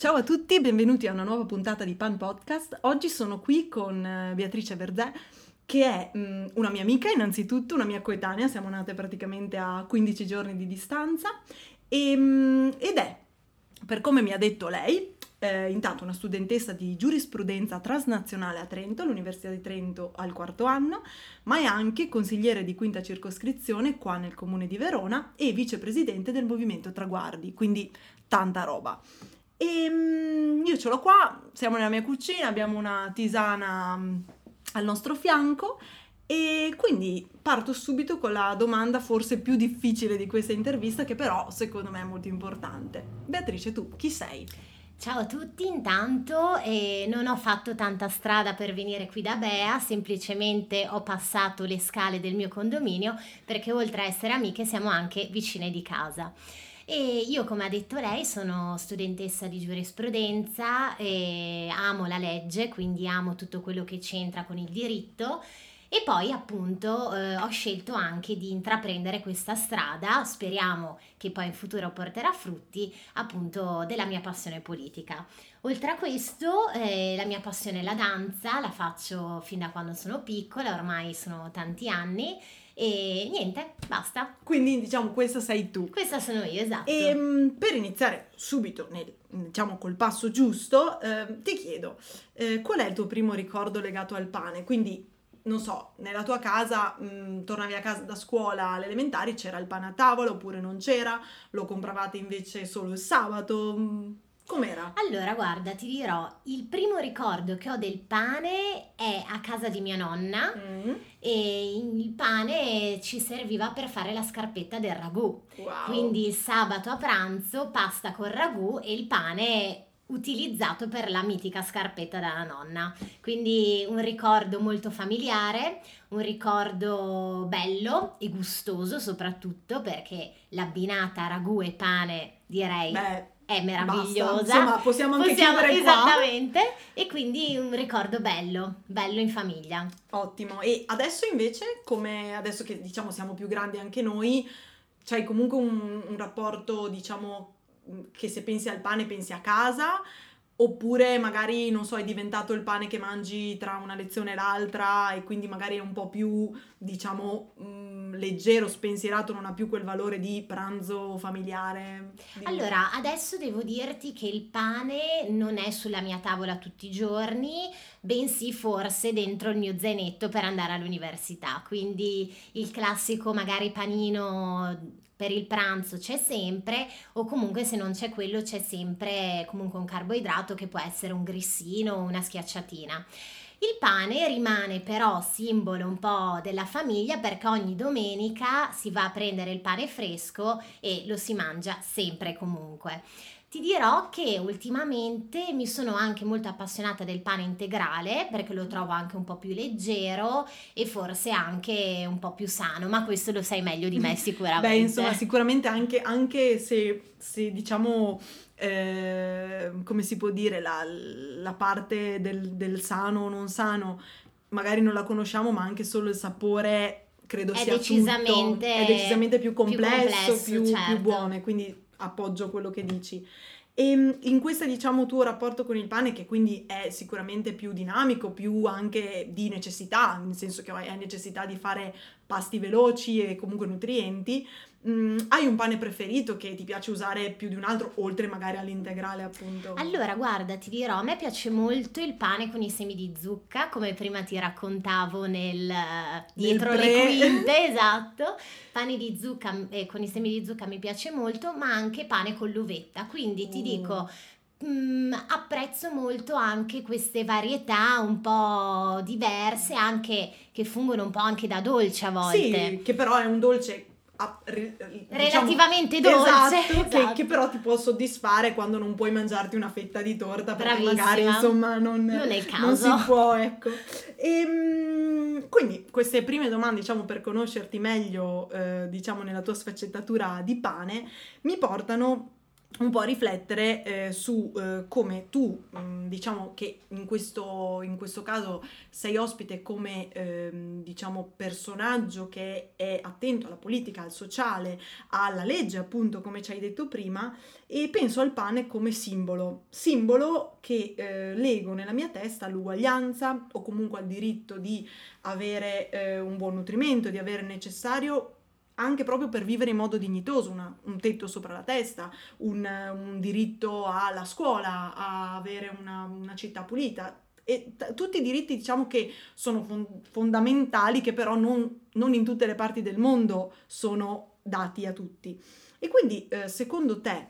Ciao a tutti, benvenuti a una nuova puntata di Pan Podcast. Oggi sono qui con eh, Beatrice Verzè, che è mh, mm, una mia amica innanzitutto, una mia coetanea, siamo nate praticamente a 15 giorni di distanza, e, mh, mm, ed è, per come mi ha detto lei, eh, intanto una studentessa di giurisprudenza transnazionale a Trento, all'Università di Trento al quarto anno, ma è anche consigliere di quinta circoscrizione qua nel comune di Verona e vicepresidente del movimento Traguardi, quindi tanta roba. E ehm, io ce l'ho qua, siamo nella mia cucina, abbiamo una tisana mm, al nostro fianco e quindi parto subito con la domanda forse più difficile di questa intervista che però secondo me è molto importante. Beatrice, tu chi sei? Ciao a tutti, intanto eh, non ho fatto tanta strada per venire qui da Bea, semplicemente ho passato le scale del mio condominio perché oltre a essere amiche siamo anche vicine di casa. E io, come ha detto lei, sono studentessa di giurisprudenza e amo la legge, quindi amo tutto quello che c'entra con il diritto. E poi appunto eh, ho scelto anche di intraprendere questa strada, speriamo che poi in futuro porterà frutti, appunto della mia passione politica. Oltre a questo, eh, la mia passione è la danza, la faccio fin da quando sono piccola, ormai sono tanti anni e niente, basta. Quindi diciamo questa sei tu. Questa sono io, esatto. E ehm, per iniziare subito, nel, diciamo col passo giusto, eh, ti chiedo eh, qual è il tuo primo ricordo legato al pane? Quindi non so, nella tua casa, mh, mm, tornavi a casa da scuola alle elementari, c'era il pane a tavola oppure non c'era? Lo compravate invece solo il sabato? Mh, Com'era? Allora, guarda, ti dirò, il primo ricordo che ho del pane è a casa di mia nonna mm. e il pane ci serviva per fare la scarpetta del ragù. Wow. Quindi il sabato a pranzo pasta con ragù e il pane utilizzato per la mitica scarpetta della nonna. Quindi un ricordo molto familiare, un ricordo bello e gustoso soprattutto perché l'abbinata ragù e pane direi Beh è meravigliosa. Basta. Insomma, possiamo anche possiamo, chiudere Esattamente. Qua. E quindi un ricordo bello, bello in famiglia. Ottimo. E adesso invece, come adesso che diciamo siamo più grandi anche noi, c'hai comunque un, un rapporto, diciamo, che se pensi al pane pensi a casa Oppure magari, non so, è diventato il pane che mangi tra una lezione e l'altra e quindi magari è un po' più, diciamo, mh, mm, leggero, spensierato, non ha più quel valore di pranzo familiare. Di... Allora, adesso devo dirti che il pane non è sulla mia tavola tutti i giorni, bensì forse dentro il mio zainetto per andare all'università. Quindi il classico magari panino per il pranzo c'è sempre o comunque se non c'è quello c'è sempre comunque un carboidrato che può essere un grissino o una schiacciatina. Il pane rimane però simbolo un po' della famiglia perché ogni domenica si va a prendere il pane fresco e lo si mangia sempre comunque. Ti dirò che ultimamente mi sono anche molto appassionata del pane integrale perché lo trovo anche un po' più leggero e forse anche un po' più sano, ma questo lo sai meglio di me sicuramente. Beh, insomma, sicuramente anche, anche se, se diciamo eh, come si può dire, la, la parte del, del, sano o non sano, magari non la conosciamo, ma anche solo il sapore credo è sia decisamente, tutto, è decisamente più complesso, più, complesso, più, certo. più buono, quindi appoggio quello che dici. E ehm, in questo diciamo tuo rapporto con il pane, che quindi è sicuramente più dinamico, più anche di necessità, nel senso che hai necessità di fare pasti veloci e comunque nutrienti, Mm, hai un pane preferito che ti piace usare più di un altro, oltre magari all'integrale, appunto? Allora, guarda, ti dirò, a me piace molto il pane con i semi di zucca, come prima ti raccontavo nel dietro nel le quinte, esatto. Pane di zucca eh, con i semi di zucca mi piace molto, ma anche pane con l'uvetta. Quindi ti uh. dico, Mm, apprezzo molto anche queste varietà un po' diverse, anche che fungono un po' anche da dolce a volte. Sì, che però è un dolce diciamo, relativamente dolce esatto, esatto. Che, che, però ti può soddisfare quando non puoi mangiarti una fetta di torta perché Bravissima. magari insomma non, non, non, si può ecco e, ehm, quindi queste prime domande diciamo per conoscerti meglio eh, diciamo nella tua sfaccettatura di pane mi portano un po' riflettere eh, su eh, come tu, mh, mm, diciamo che in questo, in questo, caso sei ospite come eh, diciamo personaggio che è attento alla politica, al sociale, alla legge, appunto, come ci hai detto prima, e penso al pane come simbolo, simbolo che eh, lego nella mia testa all'uguaglianza o comunque al diritto di avere eh, un buon nutrimento, di avere necessario anche proprio per vivere in modo dignitoso, una, un tetto sopra la testa, un, un, diritto alla scuola, a avere una, una città pulita. T- tutti i diritti diciamo che sono fon- fondamentali, che però non, non, in tutte le parti del mondo sono dati a tutti. E quindi eh, secondo te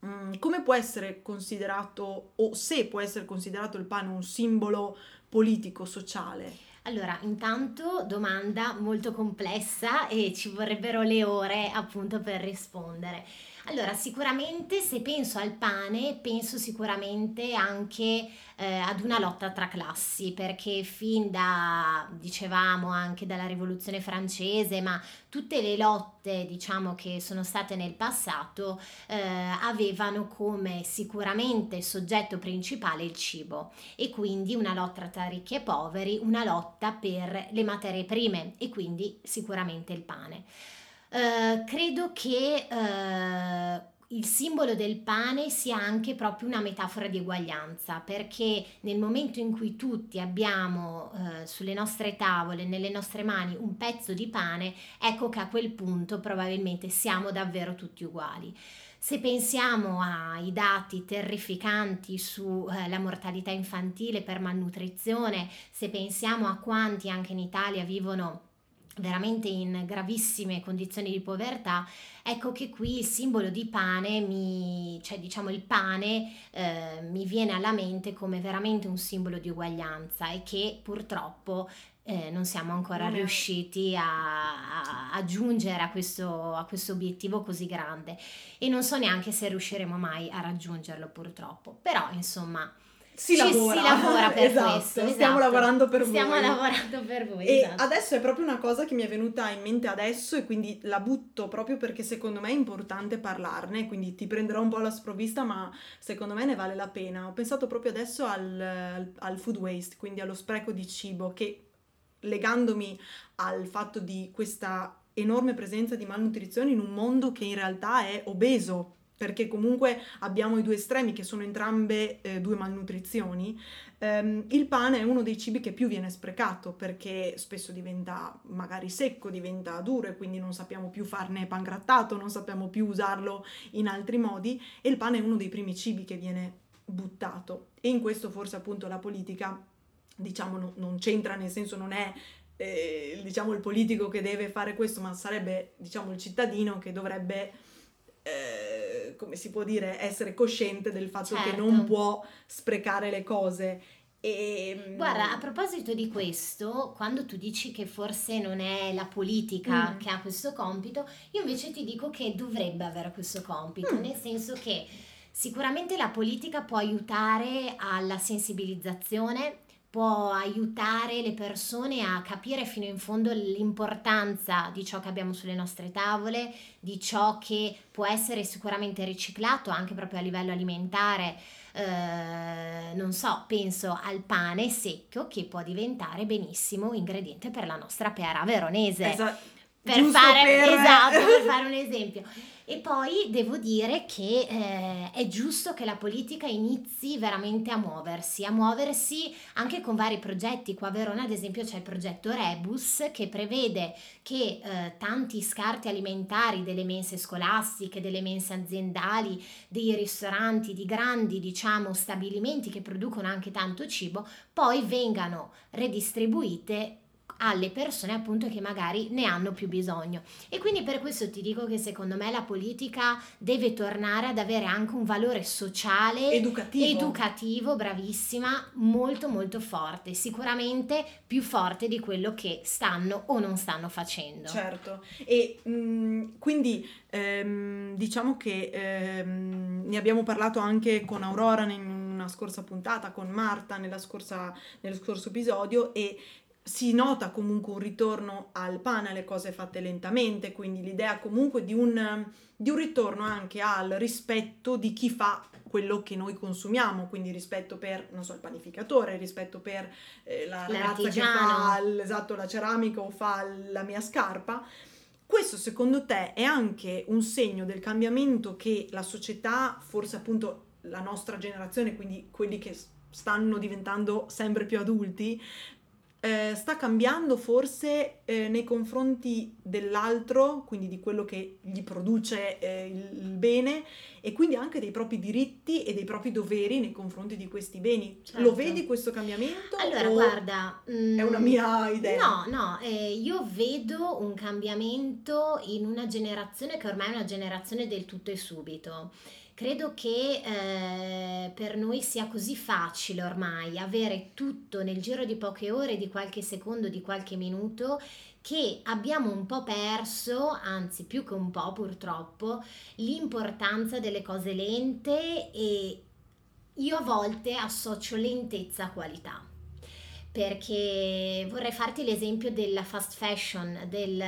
mh, mm, come può essere considerato o se può essere considerato il pane un simbolo politico, sociale? Allora, intanto domanda molto complessa e ci vorrebbero le ore appunto per rispondere. Allora, sicuramente se penso al pane, penso sicuramente anche eh, ad una lotta tra classi, perché fin da, dicevamo, anche dalla rivoluzione francese, ma tutte le lotte, diciamo, che sono state nel passato, eh, avevano come sicuramente soggetto principale il cibo e quindi una lotta tra ricchi e poveri, una lotta per le materie prime e quindi sicuramente il pane. Eh, credo che uh, il simbolo del pane sia anche proprio una metafora di eguaglianza, perché nel momento in cui tutti abbiamo uh, sulle nostre tavole, nelle nostre mani, un pezzo di pane, ecco che a quel punto probabilmente siamo davvero tutti uguali. Se pensiamo ai dati terrificanti sulla eh, mortalità infantile per malnutrizione, se pensiamo a quanti anche in Italia vivono veramente in gravissime condizioni di povertà, ecco che qui il simbolo di pane, mi, cioè diciamo il pane, eh, mi viene alla mente come veramente un simbolo di uguaglianza e che purtroppo eh, non siamo ancora riusciti a, a, a giungere a questo, a questo obiettivo così grande. E non so neanche se riusciremo mai a raggiungerlo purtroppo, però insomma si lavora. si lavora per esatto, questo. Esatto. Stiamo lavorando per stiamo voi. Stiamo lavorando per voi. E esatto. adesso è proprio una cosa che mi è venuta in mente adesso e quindi la butto proprio perché secondo me è importante parlarne, quindi ti prenderò un po' alla sprovvista, ma secondo me ne vale la pena. Ho pensato proprio adesso al, al food waste, quindi allo spreco di cibo, che legandomi al fatto di questa enorme presenza di malnutrizione in un mondo che in realtà è obeso, perché comunque abbiamo i due estremi che sono entrambe eh, due malnutrizioni, ehm, il pane è uno dei cibi che più viene sprecato perché spesso diventa magari secco, diventa duro e quindi non sappiamo più farne pangrattato, non sappiamo più usarlo in altri modi e il pane è uno dei primi cibi che viene buttato. E in questo forse appunto la politica diciamo no, non c'entra nel senso non è eh, diciamo il politico che deve fare questo ma sarebbe diciamo il cittadino che dovrebbe eh, come si può dire, essere cosciente del fatto certo. che non può sprecare le cose. E... Mm, Guarda, a proposito di questo, quando tu dici che forse non è la politica mm. che ha questo compito, io invece ti dico che dovrebbe avere questo compito, mm. nel senso che sicuramente la politica può aiutare alla sensibilizzazione, può aiutare le persone a capire fino in fondo l'importanza di ciò che abbiamo sulle nostre tavole, di ciò che può essere sicuramente riciclato anche proprio a livello alimentare. Eh, non so, penso al pane secco che può diventare benissimo ingrediente per la nostra pera veronese. Esatto. Per fare, per... Esatto, per fare un esempio. E poi devo dire che eh, è giusto che la politica inizi veramente a muoversi, a muoversi anche con vari progetti. Qua a Verona, ad esempio, c'è il progetto Rebus che prevede che eh, tanti scarti alimentari delle mense scolastiche, delle mense aziendali, dei ristoranti, di grandi, diciamo, stabilimenti che producono anche tanto cibo, poi vengano redistribuite alle persone appunto che magari ne hanno più bisogno. E quindi per questo ti dico che secondo me la politica deve tornare ad avere anche un valore sociale, educativo, educativo bravissima, molto molto forte, sicuramente più forte di quello che stanno o non stanno facendo. Certo, e mh, mm, quindi ehm, diciamo che ehm, ne abbiamo parlato anche con Aurora in una scorsa puntata, con Marta nella scorsa, nello scorso episodio e si nota comunque un ritorno al pane, alle cose fatte lentamente, quindi l'idea comunque di un, di un ritorno anche al rispetto di chi fa quello che noi consumiamo, quindi rispetto per, non so, il panificatore, rispetto per eh, la ragazza che fa esatto, la ceramica o fa la mia scarpa. Questo secondo te è anche un segno del cambiamento che la società, forse appunto la nostra generazione, quindi quelli che stanno diventando sempre più adulti, eh, sta cambiando forse eh, nei confronti dell'altro, quindi di quello che gli produce eh, il, bene e quindi anche dei propri diritti e dei propri doveri nei confronti di questi beni. Certo. Lo vedi questo cambiamento? Allora, guarda, è una mia idea. No, no, eh, io vedo un cambiamento in una generazione che ormai è una generazione del tutto e subito. Credo che eh, per noi sia così facile ormai avere tutto nel giro di poche ore, di qualche secondo, di qualche minuto, che abbiamo un po' perso, anzi più che un po' purtroppo, l'importanza delle cose lente e io a volte associo lentezza a qualità perché vorrei farti l'esempio della fast fashion, del,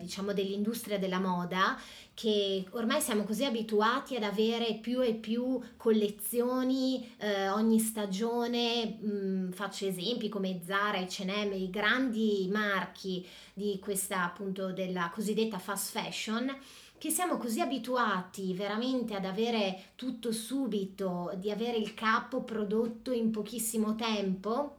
diciamo, dell'industria della moda, che ormai siamo così abituati ad avere più e più collezioni eh, ogni stagione, mh, mm, faccio esempi come Zara, H&M, i grandi marchi di questa appunto della cosiddetta fast fashion, che siamo così abituati veramente ad avere tutto subito, di avere il capo prodotto in pochissimo tempo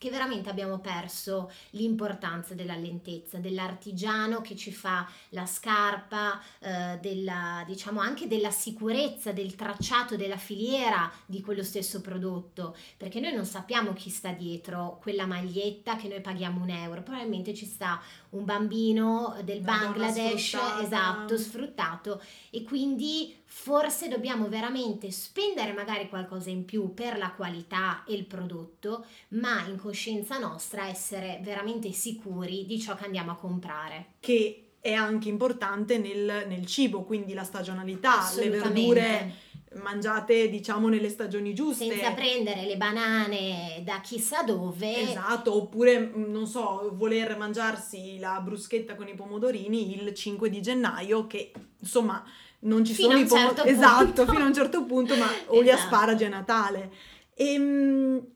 che veramente abbiamo perso l'importanza della lentezza, dell'artigiano che ci fa la scarpa, eh, della, diciamo anche della sicurezza, del tracciato, della filiera di quello stesso prodotto, perché noi non sappiamo chi sta dietro quella maglietta che noi paghiamo un euro, probabilmente ci sta un bambino del Bangladesh, esatto, sfruttato. E quindi forse dobbiamo veramente spendere magari qualcosa in più per la qualità e il prodotto, ma in coscienza nostra essere veramente sicuri di ciò che andiamo a comprare. Che è anche importante nel, nel cibo, quindi la stagionalità, le verdure mangiate diciamo nelle stagioni giuste. Senza prendere le banane da chissà dove. Esatto oppure mm, non so voler mangiarsi la bruschetta con i pomodorini il 5 di gennaio che insomma non ci fino sono i pomodori certo esatto fino a un certo punto ma o esatto. gli asparagi a Natale e ehm,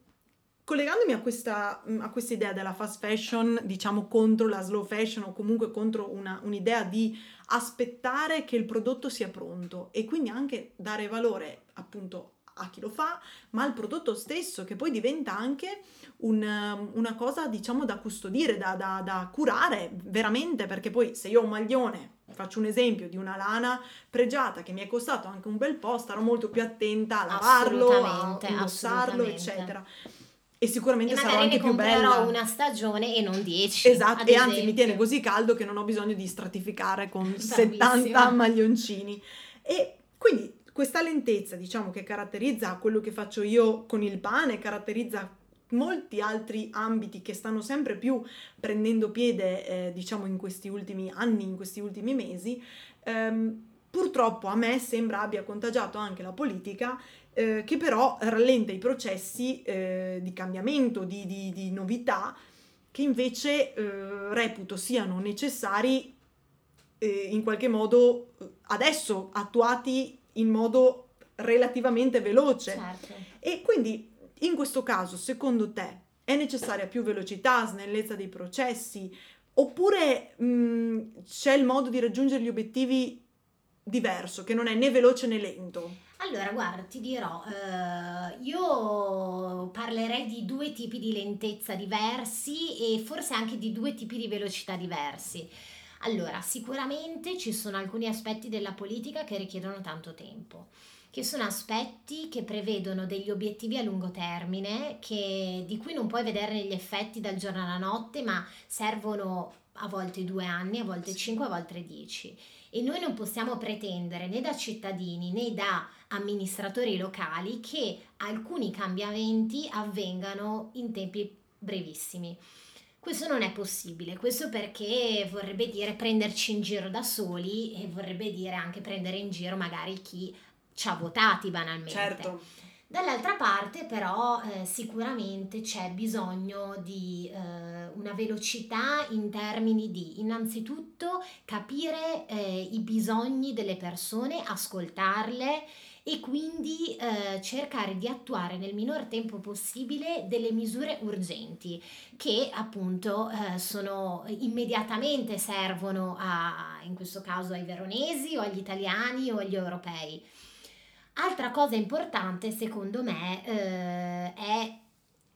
collegandomi a questa, a questa, idea della fast fashion, diciamo contro la slow fashion o comunque contro una, un'idea di aspettare che il prodotto sia pronto e quindi anche dare valore appunto a chi lo fa, ma al prodotto stesso che poi diventa anche un, una cosa diciamo da custodire, da, da, da curare veramente perché poi se io ho un maglione faccio un esempio di una lana pregiata che mi è costato anche un bel po', starò molto più attenta a lavarlo, a indossarlo, eccetera e sicuramente e sarà anche più bella. una stagione e non dieci. Esatto, e anzi mi tiene così caldo che non ho bisogno di stratificare con Bravissima. 70 maglioncini. E quindi questa lentezza, diciamo, che caratterizza quello che faccio io con il pane, caratterizza molti altri ambiti che stanno sempre più prendendo piede, eh, diciamo, in questi ultimi anni, in questi ultimi mesi, ehm, purtroppo a me sembra abbia contagiato anche la politica eh, che però rallenta i processi eh, di cambiamento, di, di, di, novità, che invece eh, reputo siano necessari eh, in qualche modo eh, adesso attuati in modo relativamente veloce. Certo. E quindi in questo caso, secondo te, è necessaria più velocità, snellezza dei processi, oppure mh, c'è il modo di raggiungere gli obiettivi diverso, che non è né veloce né lento? Allora, guarda, ti dirò, eh, io parlerei di due tipi di lentezza diversi e forse anche di due tipi di velocità diversi. Allora, sicuramente ci sono alcuni aspetti della politica che richiedono tanto tempo, che sono aspetti che prevedono degli obiettivi a lungo termine, che, di cui non puoi vedere gli effetti dal giorno alla notte, ma servono a volte due anni, a volte cinque, a volte dieci. E noi non possiamo pretendere né da cittadini né da amministratori locali che alcuni cambiamenti avvengano in tempi brevissimi. Questo non è possibile, questo perché vorrebbe dire prenderci in giro da soli e vorrebbe dire anche prendere in giro magari chi ci ha votati banalmente. Certo. Dall'altra parte però eh, sicuramente c'è bisogno di eh, una velocità in termini di innanzitutto capire eh, i bisogni delle persone, ascoltarle e quindi eh, cercare di attuare nel minor tempo possibile delle misure urgenti che appunto eh, sono immediatamente servono a, in questo caso ai veronesi o agli italiani o agli europei. Altra cosa importante secondo me eh, è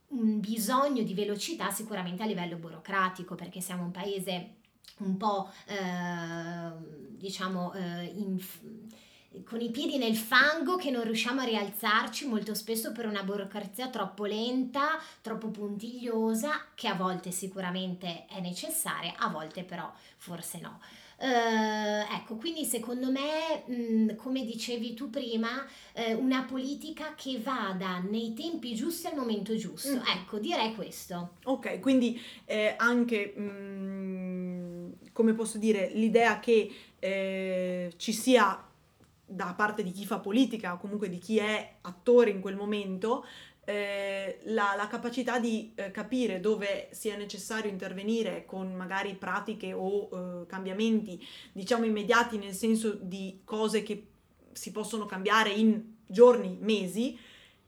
un bisogno di velocità sicuramente a livello burocratico perché siamo un paese un po' eh, diciamo eh, in, con i piedi nel fango che non riusciamo a rialzarci molto spesso per una burocrazia troppo lenta, troppo puntigliosa, che a volte sicuramente è necessaria, a volte però forse no. Uh, ecco, quindi secondo me, mh, mm, come dicevi tu prima, uh, una politica che vada nei tempi giusti al momento giusto. Mm. Ecco, direi questo. Ok, quindi eh, anche, mh, mm, come posso dire, l'idea che eh, ci sia da parte di chi fa politica o comunque di chi è attore in quel momento, eh, la, la, capacità di eh, capire dove sia necessario intervenire con magari pratiche o eh, cambiamenti, diciamo immediati, nel senso di cose che si possono cambiare in giorni, mesi,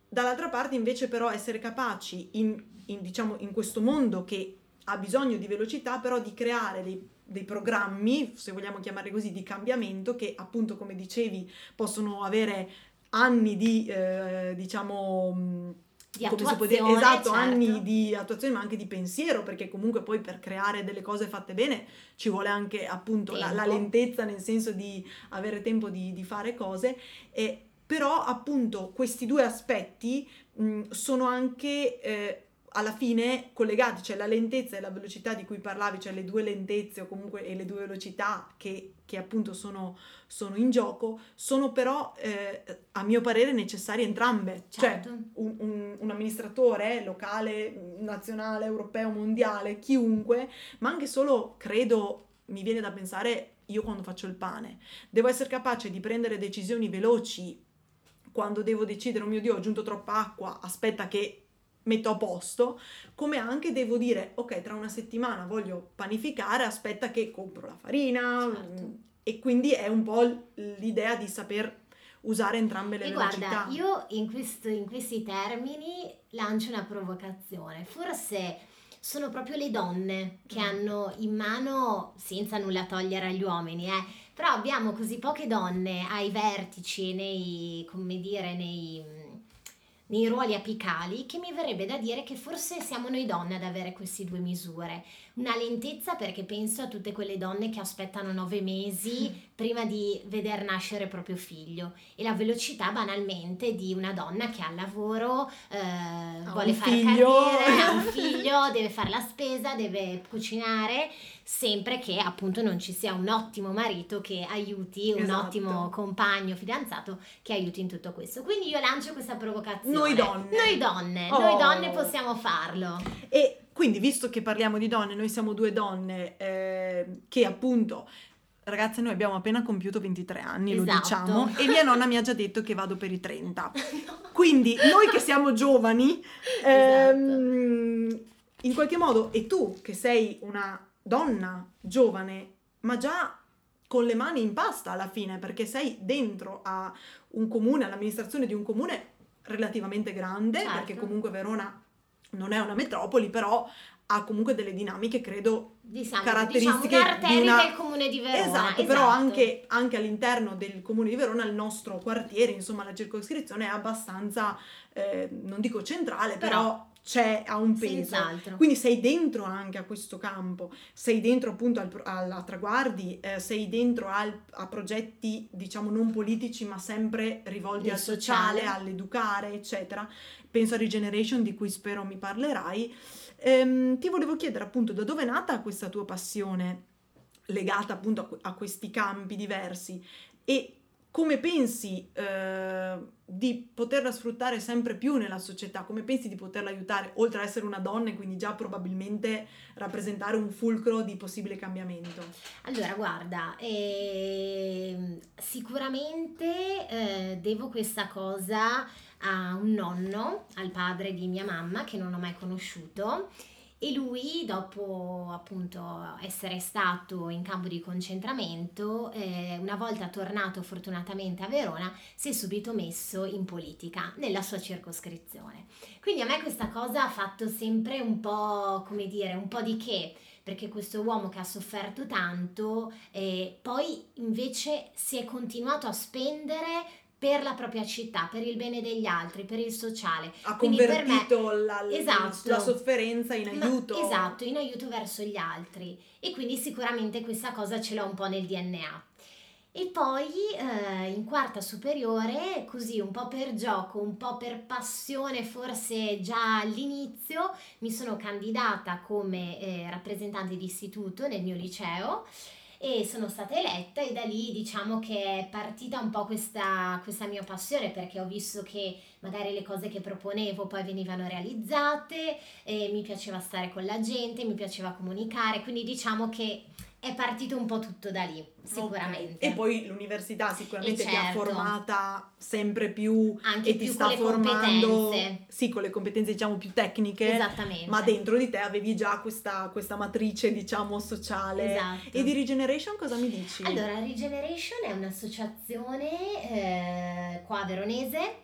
dall'altra parte invece però essere capaci in, in, diciamo, in questo mondo che ha bisogno di velocità, però di creare dei dei programmi, se vogliamo chiamarli così, di cambiamento che appunto, come dicevi, possono avere anni di, eh, diciamo, di attuazione, esatto, certo. anni di attuazione, ma anche di pensiero, perché comunque poi per creare delle cose fatte bene ci vuole anche appunto la, la, lentezza, nel senso di avere tempo di, di fare cose. E, però appunto questi due aspetti mh, sono anche eh, alla fine collegati, cioè la lentezza e la velocità di cui parlavi, cioè le due lentezze o comunque e le due velocità che, che appunto sono, sono, in gioco, sono però eh, a mio parere necessarie entrambe. Cioè, certo. Cioè un, un, un, amministratore locale, nazionale, europeo, mondiale, chiunque, ma anche solo, credo, mi viene da pensare io quando faccio il pane, devo essere capace di prendere decisioni veloci quando devo decidere, oh mio Dio, ho aggiunto troppa acqua, aspetta che metto a posto, come anche devo dire, ok, tra una settimana voglio panificare, aspetta che compro la farina certo. Mm, e quindi è un po' l'idea di saper usare entrambe le e velocità. Guarda, io in, questo, in questi termini lancio una provocazione, forse sono proprio le donne che mm. hanno in mano, senza nulla togliere agli uomini, eh, però abbiamo così poche donne ai vertici, nei, come dire, nei nei ruoli apicali che mi verrebbe da dire che forse siamo noi donne ad avere queste due misure. Una lentezza perché penso a tutte quelle donne che aspettano nove mesi prima di veder nascere proprio figlio e la velocità banalmente di una donna che ha lavoro, eh, vuole fare carriera, ha un figlio, deve fare la spesa, deve cucinare sempre che appunto non ci sia un ottimo marito che aiuti, un esatto. ottimo compagno, fidanzato che aiuti in tutto questo. Quindi io lancio questa provocazione. Noi donne. Noi donne, oh. noi donne possiamo farlo. E quindi visto che parliamo di donne, noi siamo due donne eh, che appunto Ragazze, noi abbiamo appena compiuto 23 anni, esatto. lo diciamo, e mia nonna mi ha già detto che vado per i 30. no. Quindi noi che siamo giovani, esatto. ehm, in qualche modo, e tu che sei una donna giovane, ma già con le mani in pasta alla fine, perché sei dentro a un comune, all'amministrazione di un comune relativamente grande, certo. perché comunque Verona non è una metropoli, però ha comunque delle dinamiche, credo, diciamo, caratteristiche diciamo di una... del comune di Verona. Esatto, esatto. però anche, anche, all'interno del comune di Verona il nostro quartiere, insomma la circoscrizione è abbastanza, eh, non dico centrale, però, però c'è, ha un peso. Senz'altro. Quindi sei dentro anche a questo campo, sei dentro appunto al, al, a traguardi, eh, sei dentro al, a progetti diciamo non politici ma sempre rivolti Del al sociale, sociale, all'educare, eccetera. Penso a Regeneration di cui spero mi parlerai. Ehm, ti volevo chiedere appunto da dove è nata questa tua passione legata appunto a, a questi campi diversi e come pensi eh, di poterla sfruttare sempre più nella società? Come pensi di poterla aiutare, oltre ad essere una donna e quindi già probabilmente rappresentare un fulcro di possibile cambiamento? Allora, guarda, eh, sicuramente eh, devo questa cosa a un nonno, al padre di mia mamma, che non ho mai conosciuto. E lui, dopo appunto essere stato in campo di concentramento, eh, una volta tornato fortunatamente a Verona, si è subito messo in politica nella sua circoscrizione. Quindi a me questa cosa ha fatto sempre un po', come dire, un po' di che, perché questo uomo che ha sofferto tanto, eh, poi invece si è continuato a spendere per la propria città, per il bene degli altri, per il sociale. Ha Quindi convertito me, la, esatto, la, sofferenza in aiuto. Ma, esatto, in aiuto verso gli altri. E quindi sicuramente questa cosa ce l'ho un po' nel DNA. E poi eh, in quarta superiore, così un po' per gioco, un po' per passione, forse già all'inizio, mi sono candidata come eh, rappresentante di istituto nel mio liceo e sono stata eletta e da lì diciamo che è partita un po' questa, questa mia passione perché ho visto che magari le cose che proponevo poi venivano realizzate, mi piaceva stare con la gente, mi piaceva comunicare, quindi diciamo che è partito un po' tutto da lì, sicuramente. Okay. E poi l'università sicuramente certo. ti ha certo. formata sempre più Anche e più ti sta formando competenze. sì, con le competenze diciamo più tecniche. Esattamente. Ma dentro di te avevi già questa, questa matrice diciamo sociale. Esatto. E di Regeneration cosa mi dici? Allora, Regeneration è un'associazione eh, qua veronese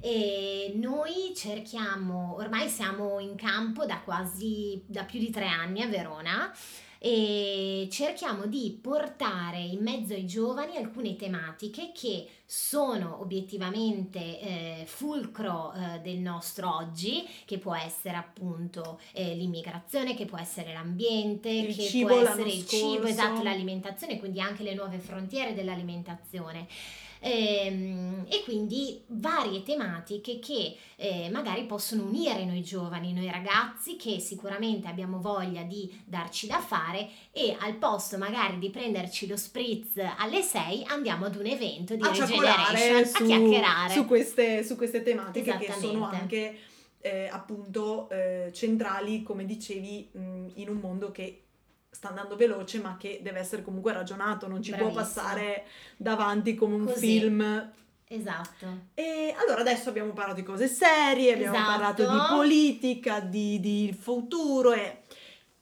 e noi cerchiamo, ormai siamo in campo da quasi, da più di tre anni a Verona e cerchiamo di portare in mezzo ai giovani alcune tematiche che sono obiettivamente eh, fulcro eh, del nostro oggi, che può essere appunto eh, l'immigrazione, che può essere l'ambiente, il che cibo, può essere il scorso. cibo, esatto, l'alimentazione, quindi anche le nuove frontiere dell'alimentazione ehm, e quindi varie tematiche che eh, magari possono unire noi giovani, noi ragazzi che sicuramente abbiamo voglia di darci da fare e al posto magari di prenderci lo spritz alle 6 andiamo ad un evento di a Regeneration su, a chiacchierare. su queste, su queste tematiche che sono anche eh, appunto eh, centrali come dicevi mh, in un mondo che sta andando veloce ma che deve essere comunque ragionato, non ci Bravissima. può passare davanti come un Così. film. Esatto. E allora adesso abbiamo parlato di cose serie, abbiamo Esatto. parlato di politica, di, di futuro e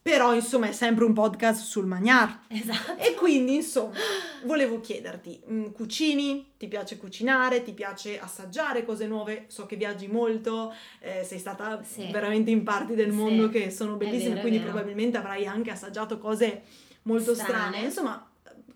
però insomma è sempre un podcast sul magnar. Esatto. E quindi insomma volevo chiederti, mh, cucini? Ti piace cucinare? Ti piace assaggiare cose nuove? So che viaggi molto, eh, sei stata Sì. veramente in parti del Sì. mondo che sono bellissime, vero, quindi probabilmente avrai anche assaggiato cose molto strane. Strane. Insomma,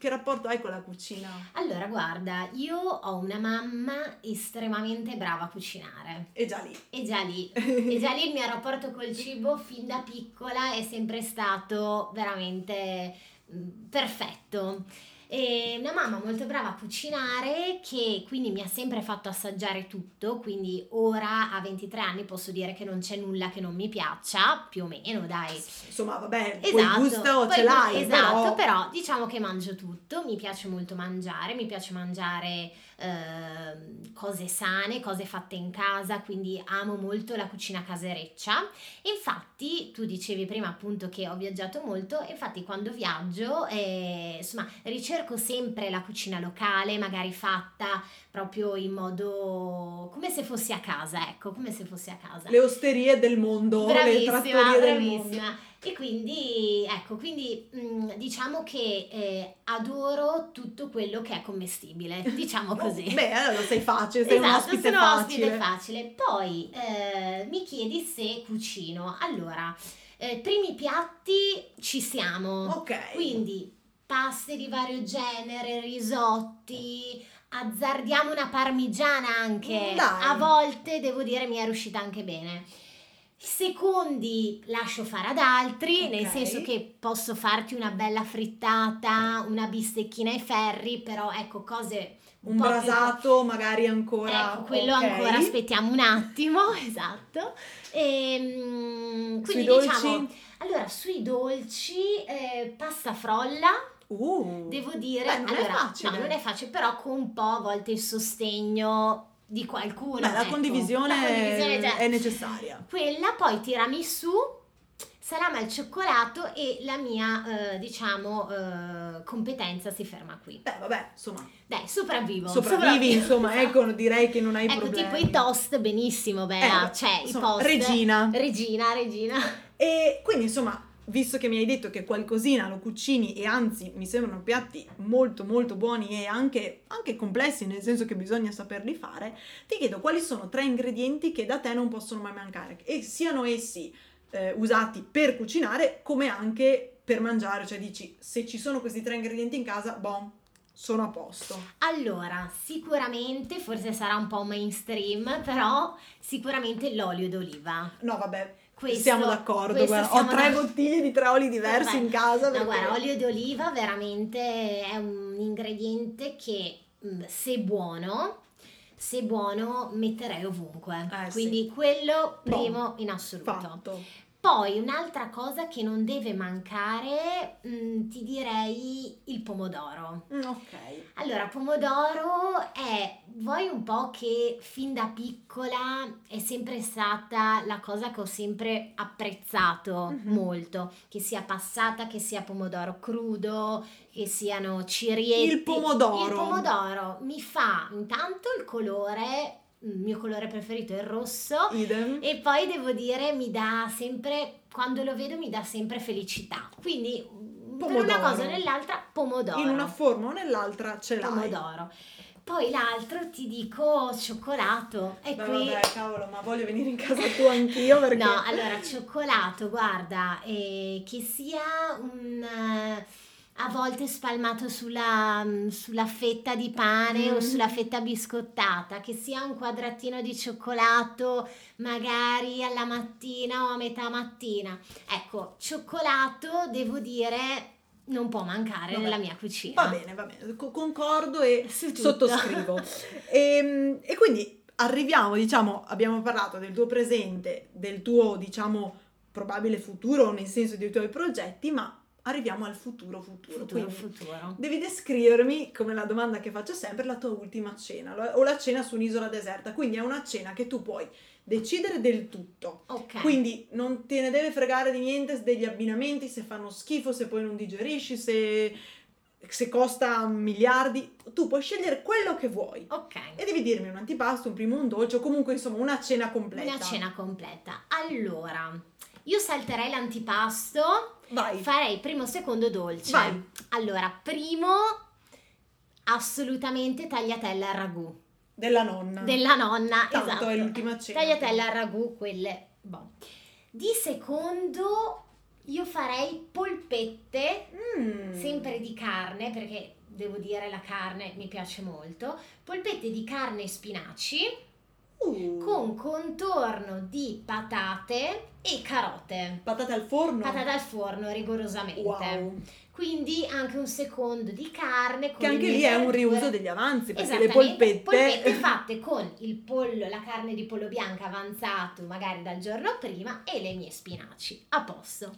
che rapporto hai con la cucina? Allora, guarda, io ho una mamma estremamente brava a cucinare. E già lì. E già lì, e già lì il mio rapporto col cibo fin da piccola è sempre stato veramente mm, perfetto. E una mamma molto brava a cucinare che quindi mi ha sempre fatto assaggiare tutto, quindi ora a 23 anni posso dire che non c'è nulla che non mi piaccia, più o meno, dai. Insomma, vabbè, poi Esatto, gusto poi ce l'hai, esatto, però... però diciamo che mangio tutto, mi piace molto mangiare, mi piace mangiare ehm, cose sane, cose fatte in casa, quindi amo molto la cucina casereccia. Infatti, tu dicevi prima appunto che ho viaggiato molto, infatti quando viaggio, eh, insomma, ricerco sempre la cucina locale, magari fatta proprio in modo come se fossi a casa, ecco, come se fossi a casa. Le osterie del mondo, le Bravissima, trattorie del mondo. E quindi, ecco, quindi mh, diciamo che eh, adoro tutto quello che è commestibile, diciamo così. Beh, allora sei facile, sei un esatto, ospite sono facile. ospite facile. Poi eh, mi chiedi se cucino. Allora, eh, primi piatti ci siamo. Ok. Quindi paste di vario genere, risotti, azzardiamo una parmigiana anche. Dai. A volte devo dire mi è riuscita anche bene. Secondi lascio fare ad altri, nel Ok. senso che posso farti una bella frittata, una bistecchina ai ferri, però ecco cose Un più- brasato magari ancora. Ecco, quello ok. ancora aspettiamo un attimo, esatto. Ehm, Sui quindi dolci? diciamo, allora sui dolci, eh, pasta frolla, Uh, devo dire, Beh, non è allora, facile. no, non è facile, però con un po' a volte il sostegno di qualcuno. beh, la ecco. condivisione, La condivisione, cioè, è necessaria. Quella, poi tiramisù, salame al cioccolato e la mia, eh, diciamo, eh, competenza si ferma qui. Beh, vabbè, insomma. Dai, sopravvivo. Sopravvivi, insomma, ecco, direi che non hai ecco, problemi. tipo i toast, benissimo, Bea, Eh, cioè insomma, i post. regina. Regina, regina. E quindi, insomma, visto che mi hai detto che qualcosina lo cucini e anzi mi sembrano piatti molto molto buoni e anche, anche complessi, nel senso che bisogna saperli fare, ti chiedo quali sono tre ingredienti che da te non possono mai mancare e siano essi eh, usati per cucinare come anche per mangiare, cioè dici se ci sono questi tre ingredienti in casa, bon, sono a posto. Allora, sicuramente, forse sarà un po' mainstream, però sicuramente l'olio d'oliva. No, vabbè, Questo- siamo d'accordo, guarda, siamo ho tre da- bottiglie di tre oli diversi Vabbè. in casa. No, perché- guarda, olio d'oliva veramente è un ingrediente che mm, se buono, se buono metterei ovunque. Eh, sì. Quindi quello Boh, primo in assoluto. Fatto. Poi un'altra cosa che non deve mancare, mm, ti direi il pomodoro. Mm, ok. Allora, pomodoro è, vuoi un po' che fin da piccola è sempre stata la cosa che ho sempre apprezzato Mhm. molto, che sia passata, che sia pomodoro crudo, che siano cirietti. Il pomodoro. Il pomodoro mi fa intanto il colore, il mio colore preferito è il rosso. Idem. E poi devo dire, mi dà sempre, quando lo vedo, mi dà sempre felicità. Quindi, mm, per una Pomodoro. cosa o nell'altra, pomodoro. In una forma o nell'altra ce l'hai. pomodoro. Poi l'altro ti dico cioccolato. E Beh, qui. vabbè, cavolo, ma voglio venire in casa tua anch'io perché... No, allora, cioccolato, guarda, eh, che sia un... eh, a volte spalmato sulla, mm, sulla fetta di pane o Mm. sulla fetta biscottata, che sia un quadratino di cioccolato magari alla mattina o a metà mattina. Ecco, cioccolato devo dire non può mancare Vabbè. nella mia cucina. Va bene, va bene, co- concordo e sottoscrivo. e, e quindi arriviamo, diciamo, abbiamo parlato del tuo presente, del tuo, diciamo, probabile futuro, nel senso dei tuoi progetti, ma arriviamo al futuro futuro. Futuro, futuro. Devi descrivermi, come la domanda che faccio sempre, la tua ultima cena o la cena su un'isola deserta. Quindi è una cena che tu puoi decidere del tutto. Ok. Quindi non te ne deve fregare di niente degli abbinamenti, se fanno schifo, se poi non digerisci, se, se costa miliardi. Tu puoi scegliere quello che vuoi. ok. E devi dirmi un antipasto, un primo, un dolce o comunque insomma una cena completa. Una cena completa. Allora, io salterei l'antipasto, Vai. farei primo, secondo dolce. Vai. Allora, primo, assolutamente tagliatelle al ragù. Della nonna. Della nonna, Tanto esatto. è l'ultima cena. Tagliatelle al ragù, quelle... Boh. Di secondo, io farei polpette, Mm. sempre di carne, perché devo dire la carne mi piace molto. Polpette di carne e spinaci. Uh. con contorno di patate e carote. Patate al forno. Patate al forno rigorosamente. Wow. Quindi anche un secondo di carne Che anche lì è un verdure. riuso degli avanzi, perché le Esattamente, polpette... fatte con il pollo, la carne di pollo bianca avanzato magari dal giorno prima e le mie spinaci. A posto.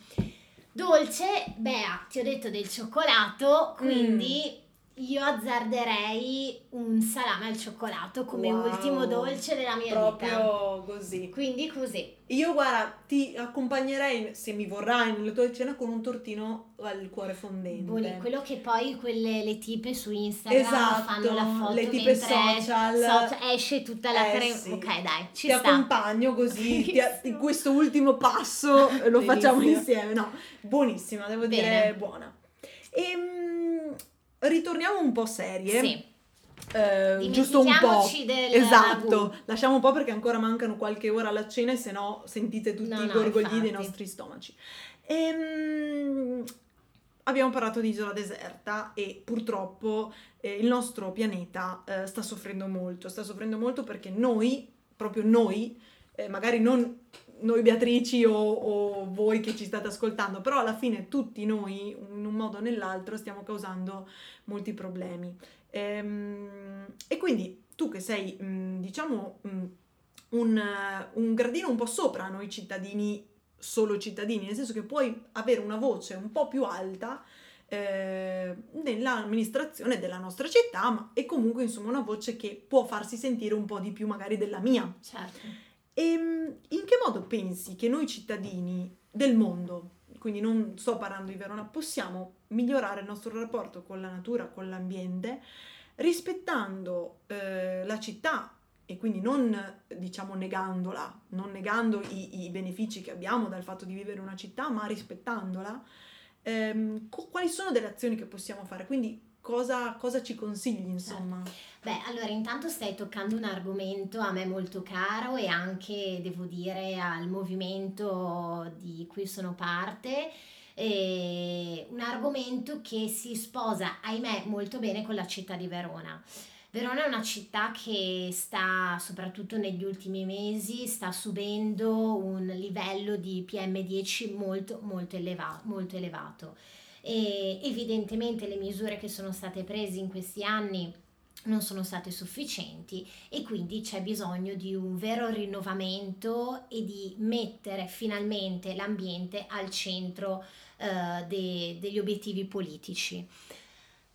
Dolce, beh, ti ho detto del cioccolato, quindi io azzarderei un salame al cioccolato come Wow. ultimo dolce della mia vita. Proprio così. Quindi così. Io guarda, ti accompagnerei, se mi vorrai, nella tua cena con un tortino al cuore fondente. Buoni- quello che poi quelle le tipe su Instagram Esatto, fanno la foto le tipe mentre social. so- esce tutta la Eh, crema. sì. Ok, dai, ci ti sta. accompagno così, ti- in questo ultimo passo lo facciamo insieme. No, buonissima, devo Bene. dire buona. Ehm, ritorniamo un po' serie. Sì. Eh, giusto un po'. Del Esatto, ragù. lasciamo un po' perché ancora mancano qualche ora alla cena e se no sentite tutti No, i no, gorgogli dei infatti. nostri stomaci. Ehm, abbiamo parlato di isola deserta e purtroppo eh, il nostro pianeta eh, sta soffrendo molto, sta soffrendo molto perché noi, proprio noi, eh, magari non noi Beatrici o, o voi che ci state ascoltando, però alla fine tutti noi, in un modo o nell'altro, stiamo causando molti problemi. Ehm, e quindi tu che sei, mh, diciamo, mh, un, un gradino un po' sopra noi cittadini, solo cittadini, nel senso che puoi avere una voce un po' più alta eh, nell'amministrazione della nostra città, ma e comunque insomma una voce che può farsi sentire un po' di più magari della mia. Certo. E che modo pensi che noi cittadini del mondo, quindi non sto parlando di Verona, possiamo migliorare il nostro rapporto con la natura, con l'ambiente, rispettando eh, la città e quindi non diciamo negandola, non negando i, i, benefici che abbiamo dal fatto di vivere in una città, ma rispettandola, ehm, quali sono delle azioni che possiamo fare? Quindi cosa, cosa ci consigli, insomma? Beh, allora intanto stai toccando un argomento a me molto caro e anche, devo dire, al movimento di cui sono parte. E un argomento che si sposa, ahimè, molto bene con la città di Verona. Verona è una città che sta, soprattutto negli ultimi mesi, sta subendo un livello di PM10 molto, molto, eleva- molto elevato. E evidentemente le misure che sono state prese in questi anni non sono state sufficienti e quindi c'è bisogno di un vero rinnovamento e di mettere finalmente l'ambiente al centro eh, de- degli obiettivi politici.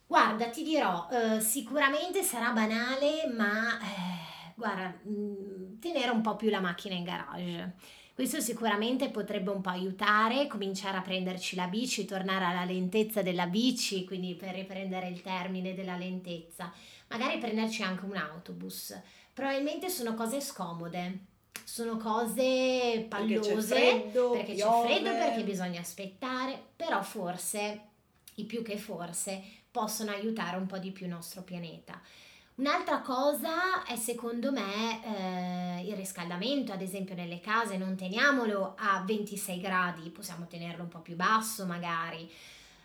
Guarda, ti dirò, eh, sicuramente sarà banale, ma eh, guarda, mh, mm, tenere un po' più la macchina in garage questo sicuramente potrebbe un po' aiutare, cominciare a prenderci la bici, tornare alla lentezza della bici, quindi per riprendere il termine della lentezza. Magari prenderci anche un autobus. Probabilmente sono cose scomode, sono cose pallose perché c'è freddo, perché, c'è freddo, perché bisogna aspettare, però forse, i più che forse, possono aiutare un po' di più il nostro pianeta. Un'altra cosa è secondo me eh, il riscaldamento, ad esempio nelle case non teniamolo a 26 gradi, possiamo tenerlo un po' più basso magari.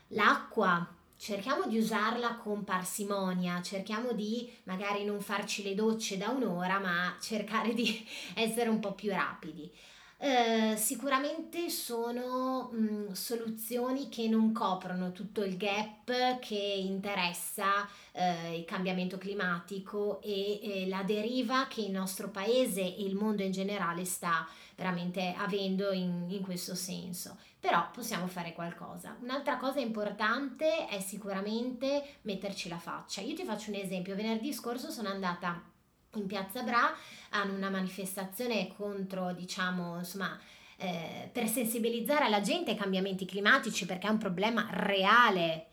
L'acqua, cerchiamo di usarla con parsimonia, cerchiamo di magari non farci le docce da un'ora, ma cercare di essere un po' più rapidi. Eh, sicuramente sono mh, mm, soluzioni che non coprono tutto il gap che interessa eh, il cambiamento climatico e eh, la deriva che il nostro paese e il mondo in generale sta veramente avendo in, in questo senso. Però possiamo fare qualcosa. Un'altra cosa importante è sicuramente metterci la faccia. Io ti faccio un esempio. Venerdì scorso sono andata in Piazza Bra hanno una manifestazione contro, diciamo, insomma, eh, per sensibilizzare la gente ai cambiamenti climatici perché è un problema reale.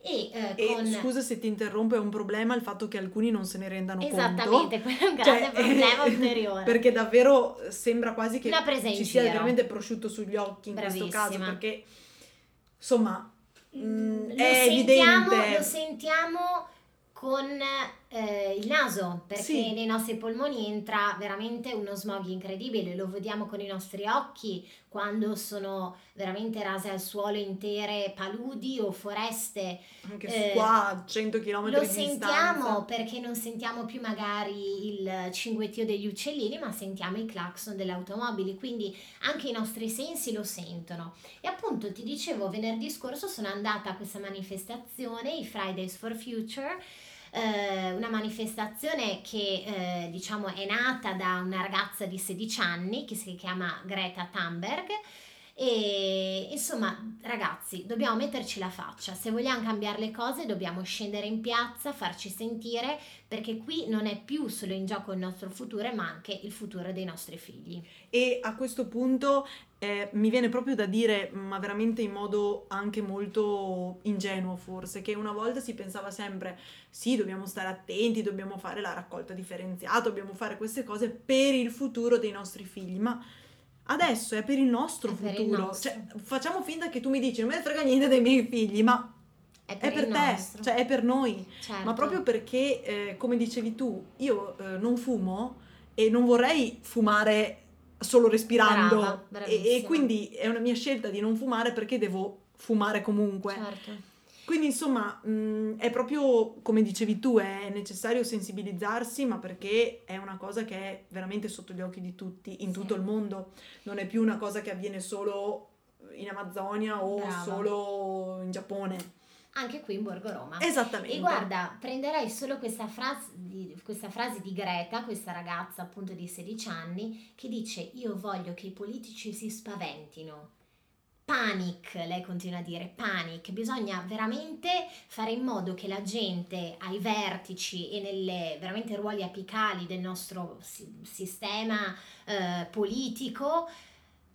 E, eh, e con... scusa se ti interrompo, è un problema il fatto che alcuni non se ne rendano Esattamente, conto. Esattamente, quello è un grande cioè, problema ulteriore. Perché davvero sembra quasi che ci sia veramente prosciutto sugli occhi in Bravissima. questo caso, perché insomma mh, mm, è sentiamo, evidente. Lo sentiamo con eh, il naso, perché sì. nei nostri polmoni entra veramente uno smog incredibile, lo vediamo con i nostri occhi quando sono veramente rase al suolo intere paludi o foreste. Anche eh, qua a 100 km Lo sentiamo perché non sentiamo più magari il cinguettio degli uccellini, ma sentiamo il clacson delle automobili, quindi anche i nostri sensi lo sentono. E appunto ti dicevo, venerdì scorso sono andata a questa manifestazione, i Fridays for Future, eh, una manifestazione che eh, diciamo è nata da una ragazza di 16 anni che si chiama Greta Thunberg e insomma, ragazzi, dobbiamo metterci la faccia. Se vogliamo cambiare le cose, dobbiamo scendere in piazza, farci sentire, perché qui non è più solo in gioco il nostro futuro, ma anche il futuro dei nostri figli. E a questo punto eh, mi viene proprio da dire, ma veramente in modo anche molto ingenuo forse, che una volta si pensava sempre, sì, dobbiamo stare attenti, dobbiamo fare la raccolta differenziata, dobbiamo fare queste cose per il futuro dei nostri figli, ma Adesso è per il nostro è futuro. Il nostro. Cioè, facciamo finta che tu mi dici non me ne frega niente dei miei figli, ma è per, è per te, nostro. cioè è per noi. Certo. Ma proprio perché, eh, come dicevi tu, io eh, non fumo e non vorrei fumare solo respirando. Brava, e, e, quindi è una mia scelta di non fumare perché devo fumare comunque. Certo. Quindi insomma mh, è proprio come dicevi tu, è necessario sensibilizzarsi, ma perché è una cosa che è veramente sotto gli occhi di tutti, in sì. tutto il mondo. Non è più una cosa che avviene solo in Amazzonia o Brava. solo in Giappone. Anche qui in Borgo Roma. Esattamente. E guarda, prenderei solo questa frase, di, questa frase di Greta, questa ragazza appunto di 16 anni, che dice io voglio che i politici si spaventino panic, lei continua a dire panic, bisogna veramente fare in modo che la gente ai vertici e nelle veramente ruoli apicali del nostro sistema eh, politico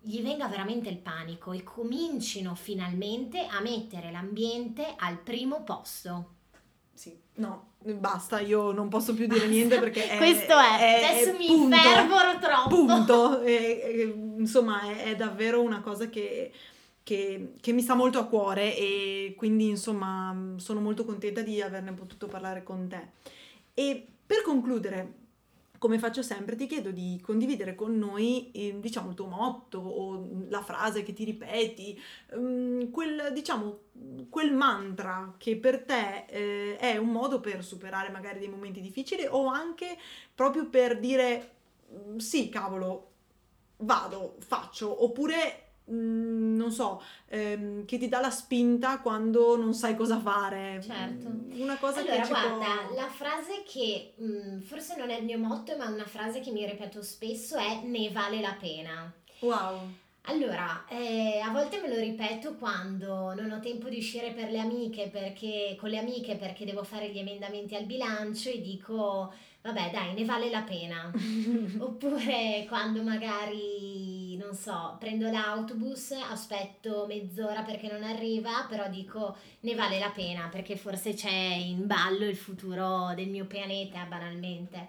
gli venga veramente il panico e comincino finalmente a mettere l'ambiente al primo posto. Sì, no, basta, io non posso più dire niente perché è, Questo è, è adesso è, mi punto, infervoro troppo. Punto, è, insomma è, davvero una cosa che, che, che, mi sta molto a cuore e quindi insomma sono molto contenta di averne potuto parlare con te. E per concludere, come faccio sempre, ti chiedo di condividere con noi, eh, diciamo, il tuo motto o la frase che ti ripeti, um, quel, diciamo, quel mantra che per te eh, è un modo per superare magari dei momenti difficili o anche proprio per dire mm, sì, cavolo, vado, faccio, oppure Mm, non so, ehm, che ti dà la spinta quando non sai cosa fare. Certo. Mm, una cosa allora, che ci guarda, può... la frase che mh, mm, forse non è il mio motto, ma una frase che mi ripeto spesso è ne vale la pena. Wow. Allora, eh, a volte me lo ripeto quando non ho tempo di uscire per le amiche perché, con le amiche perché devo fare gli emendamenti al bilancio e dico vabbè dai, ne vale la pena. Oppure quando magari, non so, prendo l'autobus, aspetto mezz'ora perché non arriva, però dico ne vale la pena perché forse c'è in ballo il futuro del mio pianeta, banalmente.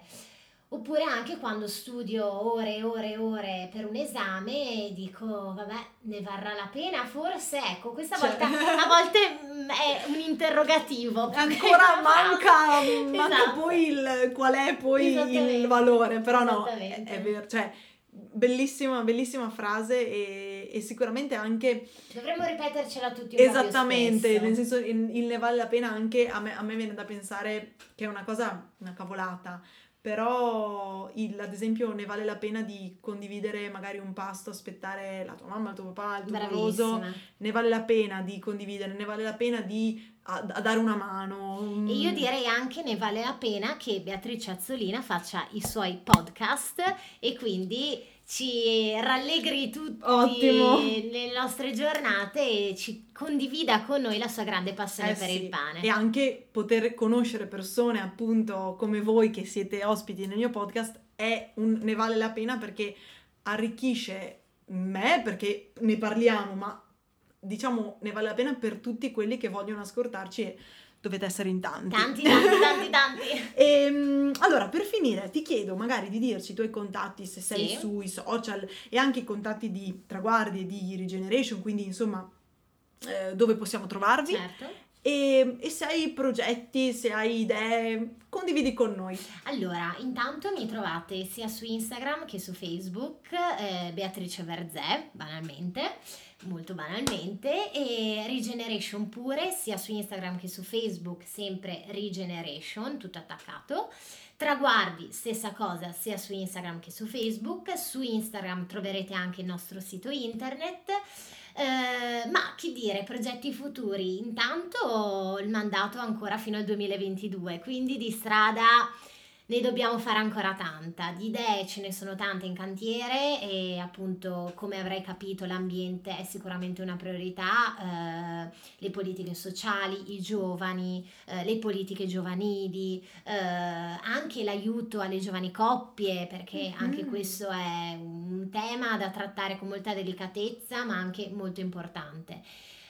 Oppure anche quando studio ore e ore e ore per un esame e dico, vabbè, ne varrà la pena, forse, ecco, questa certo. volta a volte mm, è un interrogativo. Ancora manca, manca esatto. poi il, qual è poi il valore, però no, è, è vero, cioè bellissima, bellissima frase e, e, sicuramente anche... Dovremmo ripetercela tutti Esattamente, nel senso il, il ne vale la pena anche, a me, a me viene da pensare che è una cosa, una cavolata, però il, ad esempio ne vale la pena di condividere magari un pasto, aspettare la tua mamma, il tuo papà, il tuo moroso, ne vale la pena di condividere, ne vale la pena di a, a dare una mano. E io direi anche ne vale la pena che Beatrice Azzolina faccia i suoi podcast e quindi ci rallegri tutti Ottimo. nelle nostre giornate e ci condivida con noi la sua grande passione eh per sì. il pane. E anche poter conoscere persone appunto come voi che siete ospiti nel mio podcast è un, ne vale la pena perché arricchisce me perché ne parliamo, ma diciamo ne vale la pena per tutti quelli che vogliono ascoltarci e dovete essere in tanti. Tanti, tanti, tanti, tanti. e, ehm, allora, per finire, ti chiedo magari di dirci i tuoi contatti, se sei sì. sui social, e anche i contatti di Traguardi e di Regeneration, quindi insomma eh, dove possiamo trovarvi. Certo. E, e, se hai progetti, se hai idee, condividi con noi. Allora, intanto mi trovate sia su Instagram che su Facebook, eh, Beatrice Verzè, banalmente molto banalmente e Regeneration pure sia su Instagram che su Facebook sempre Regeneration tutto attaccato. Traguardi stessa cosa sia su Instagram che su Facebook. Su Instagram troverete anche il nostro sito internet. Eh, ma che dire, progetti futuri. Intanto il mandato ancora fino al 2022 quindi di strada ne dobbiamo fare ancora tanta. Di idee ce ne sono tante in cantiere e appunto come avrei capito l'ambiente è sicuramente una priorità, eh, le politiche sociali, i giovani, eh, le politiche giovanili, eh, anche l'aiuto alle giovani coppie perché mm-hmm. anche questo è un tema da trattare con molta delicatezza ma anche molto importante.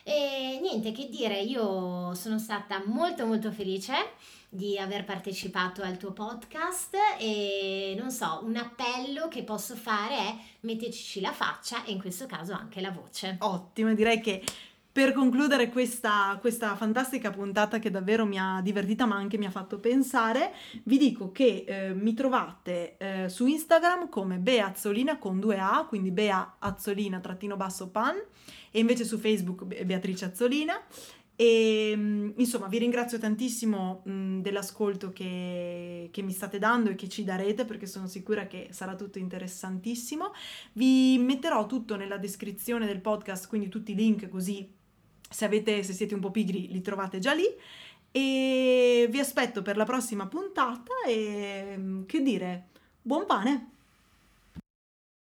E niente che dire, io sono stata molto molto felice di aver partecipato al tuo podcast e non so, un appello che posso fare è metteteci la faccia e in questo caso anche la voce. Ottimo, direi che per concludere questa, questa, fantastica puntata che davvero mi ha divertita ma anche mi ha fatto pensare, vi dico che eh, mi trovate eh, su Instagram come Beazzolina con due A, quindi Bea Azzolina trattino basso pan e invece su Facebook Beatrice Azzolina e mm, insomma vi ringrazio tantissimo mh, mm, dell'ascolto che, che, mi state dando e che ci darete perché sono sicura che sarà tutto interessantissimo. Vi metterò tutto nella descrizione del podcast, quindi tutti i link così se, avete, se siete un po' pigri li trovate già lì. E vi aspetto per la prossima puntata e mm, che dire, buon pane!